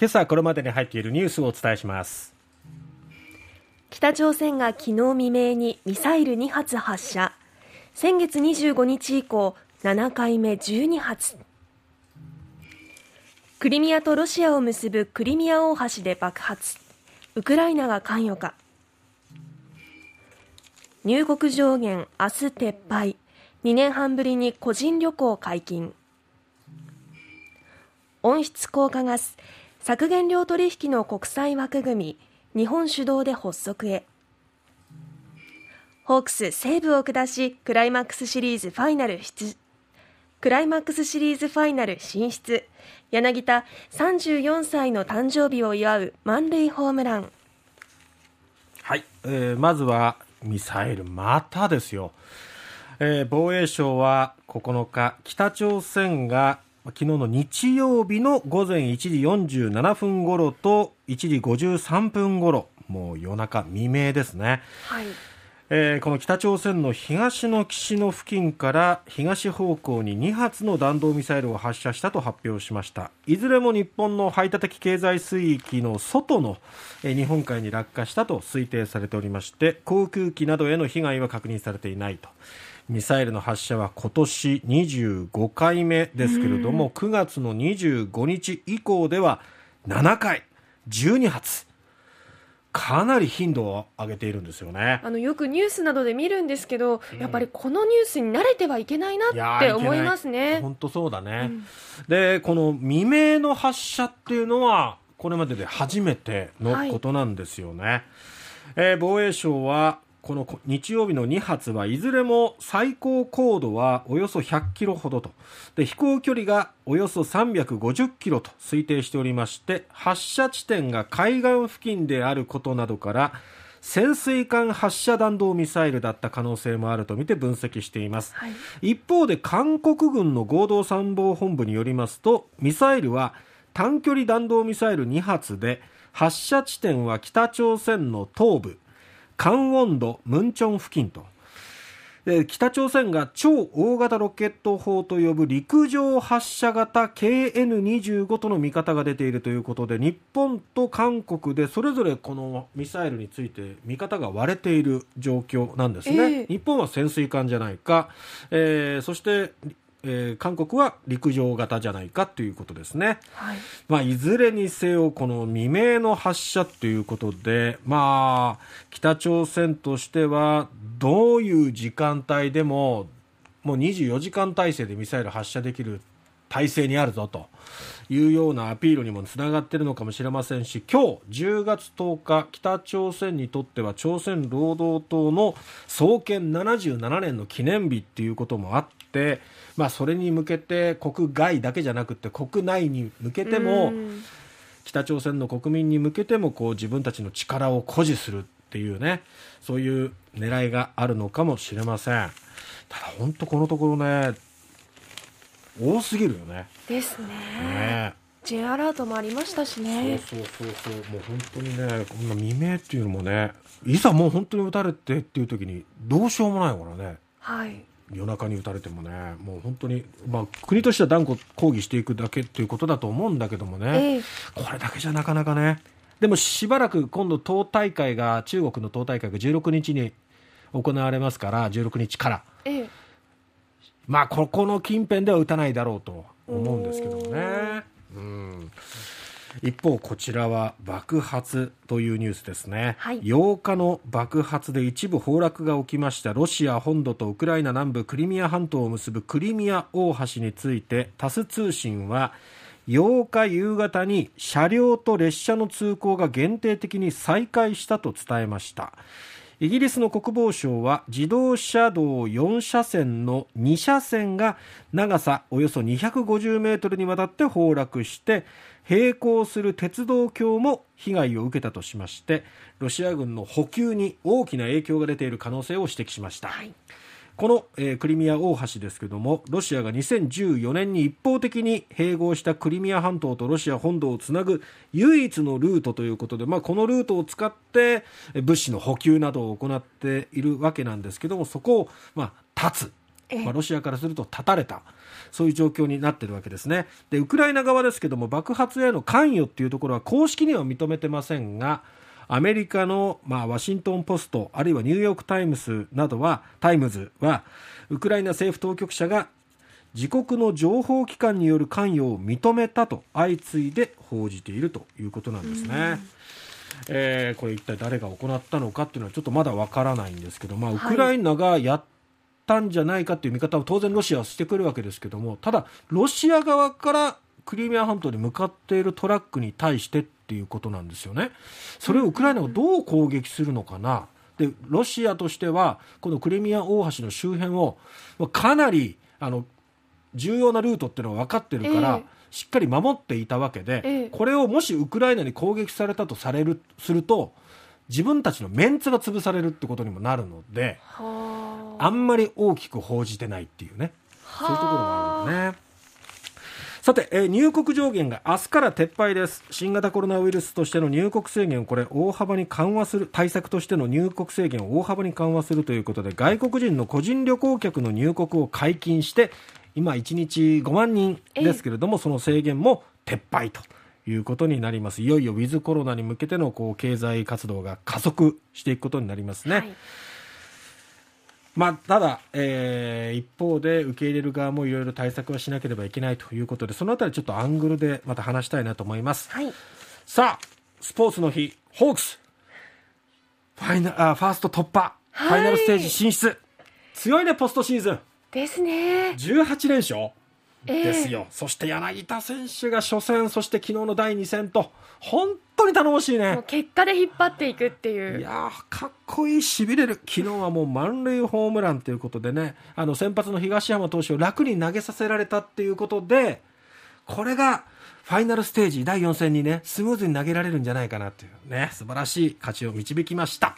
今朝これまでに入っているニュースをお伝えします。北朝鮮が昨日未明にミサイル2発発射。先月25日以降7回目12発。クリミアとロシアを結ぶクリミア大橋で爆発。ウクライナが関与か。入国上限明日撤廃。2年半ぶりに個人旅行解禁。温室効果ガス。削減量取引の国際枠組み日本主導で発足へ。ホークス西武を下しクライマックスシリーズファイナル出クライマックスシリーズファイナル進出。柳田34歳の誕生日を祝う満塁ホームラン。はい、えー、まずはミサイルまたですよ、えー、防衛省は9日北朝鮮が昨日の日曜日の午前1時47分ごろと1時53分ごろもう夜中未明ですね、はい。えー、この北朝鮮の東の岸の付近から東方向に2発の弾道ミサイルを発射したと発表しました。いずれも日本の排他的経済水域の外の、えー、日本海に落下したと推定されておりまして航空機などへの被害は確認されていないとミサイルの発射は今年25回目ですけれども、9月の25日以降では7回、12発。かなり頻度を上げているんですよね。あのよくニュースなどで見るんですけど、うん、やっぱりこのニュースに慣れてはいけないなって思いますね。本当そうだね、うん、でこの未明の発射っていうのはこれまでで初めてのことなんですよね、はい、えー、防衛省はこの日曜日の2発はいずれも最高高度はおよそ100キロほどと。で飛行距離がおよそ350キロと推定しておりまして発射地点が海岸付近であることなどから潜水艦発射弾道ミサイルだった可能性もあるとみて分析しています、はい、一方で韓国軍の合同参謀本部によりますとミサイルは短距離弾道ミサイル2発で発射地点は北朝鮮の東部カンウォンドムンチョン付近と。で北朝鮮が超大型ロケット砲と呼ぶ陸上発射型 KN25 との見方が出ているということで日本と韓国でそれぞれこのミサイルについて見方が割れている状況なんですね、えー、日本は潜水艦じゃないか、えー、そしてえー、韓国は陸上型じゃないかということですね、はい。まあ、いずれにせよこの未明の発射ということで、まあ、北朝鮮としてはどういう時間帯でももう24時間体制でミサイル発射できる体制にあるぞというようなアピールにもつながっているのかもしれませんし今日10月10日北朝鮮にとっては朝鮮労働党の創建77年の記念日っていうこともあってまあ、それに向けて国外だけじゃなくて国内に向けても北朝鮮の国民に向けてもこう自分たちの力を誇示するっていうねそういう狙いがあるのかもしれません。ただ本当このところね多すぎるよね。ですね。ね。J アラートもありましたしね。そうそうそうそうもう本当にねこんな未明っていうのもねいざもう本当に撃たれてっていう時にどうしようもないからね。はい。夜中に撃たれてもねもう本当に、まあ、国としては断固抗議していくだけということだと思うんだけどもね、えー、これだけじゃなかなかね。でもしばらく今度党大会が中国の党大会が16日に行われますから16日から、えー、まあここの近辺では撃たないだろうと思うんですけどもね。うん。一方こちらは爆発というニュースですね、はい、8日の爆発で一部崩落が起きました。ロシア本土とウクライナ南部クリミア半島を結ぶクリミア大橋についてタス通信は8日夕方に車両と列車の通行が限定的に再開したと伝えましたイギリスの国防省は自動車道4車線の2車線が長さおよそ250メートルにわたって崩落して並行する鉄道橋も被害を受けたとしましてロシア軍の補給に大きな影響が出ている可能性を指摘しました。はいこの、えー、クリミア大橋ですけどもロシアが2014年に一方的に併合したクリミア半島とロシア本土をつなぐ唯一のルートということで、まあ、このルートを使って物資の補給などを行っているわけなんですけどもそこを、まあ、断つ。まあ、ロシアからすると断たれた。そういう状況になっているわけですね。でウクライナ側ですけども爆発への関与っていうところは公式には認めてませんがアメリカの、まあ、ワシントン・ポストあるいはニューヨーク・タイムズなどはタイムズはウクライナ政府当局者が自国の情報機関による関与を認めたと相次いで報じているということなんですね。えー、これ一体誰が行ったのかっていうのはちょっとまだわからないんですけど、まあ、ウクライナがやったんじゃないかっていう見方を当然ロシアはしてくるわけですけどもただロシア側からクリミア半島に向かっているトラックに対してっていうことなんですよね。それをウクライナがどう攻撃するのかな。でロシアとしてはこのクリミア大橋の周辺をかなりあの重要なルートっていうのは分かってるから、えー、しっかり守っていたわけで、えー、これをもしウクライナに攻撃されたとされるすると自分たちのメンツが潰されるってことにもなるのであんまり大きく報じてないっていうねそういうところがあるのね。さて、えー、入国上限が明日から撤廃です。新型コロナウイルスとしての入国制限をこれ大幅に緩和する対策としての入国制限を大幅に緩和するということで外国人の個人旅行客の入国を解禁して今1日5万人ですけれども、その制限も撤廃ということになります。いよいよウィズコロナに向けてのこう経済活動が加速していくことになりますね。はいまあ、ただ、えー、一方で受け入れる側もいろいろ対策はしなければいけないということでそのあたりちょっとアングルでまた話したいなと思います、はい、さあスポーツの日ホークス。ファイナあファースト突破、はい、ファイナルステージ進出。強いねポストシーズン。ですね。18連勝ですよ、えー、そして柳田選手が初戦そして昨日の第2戦と本当に頼もしいね。結果で引っ張っていくっていう。いやかっこいいしびれる。昨日はもう満塁ホームランということでね。あの先発の東山投手を楽に投げさせられたっていうことでこれがファイナルステージ第4戦にねスムーズに投げられるんじゃないかなというね。素晴らしい勝ちを導きました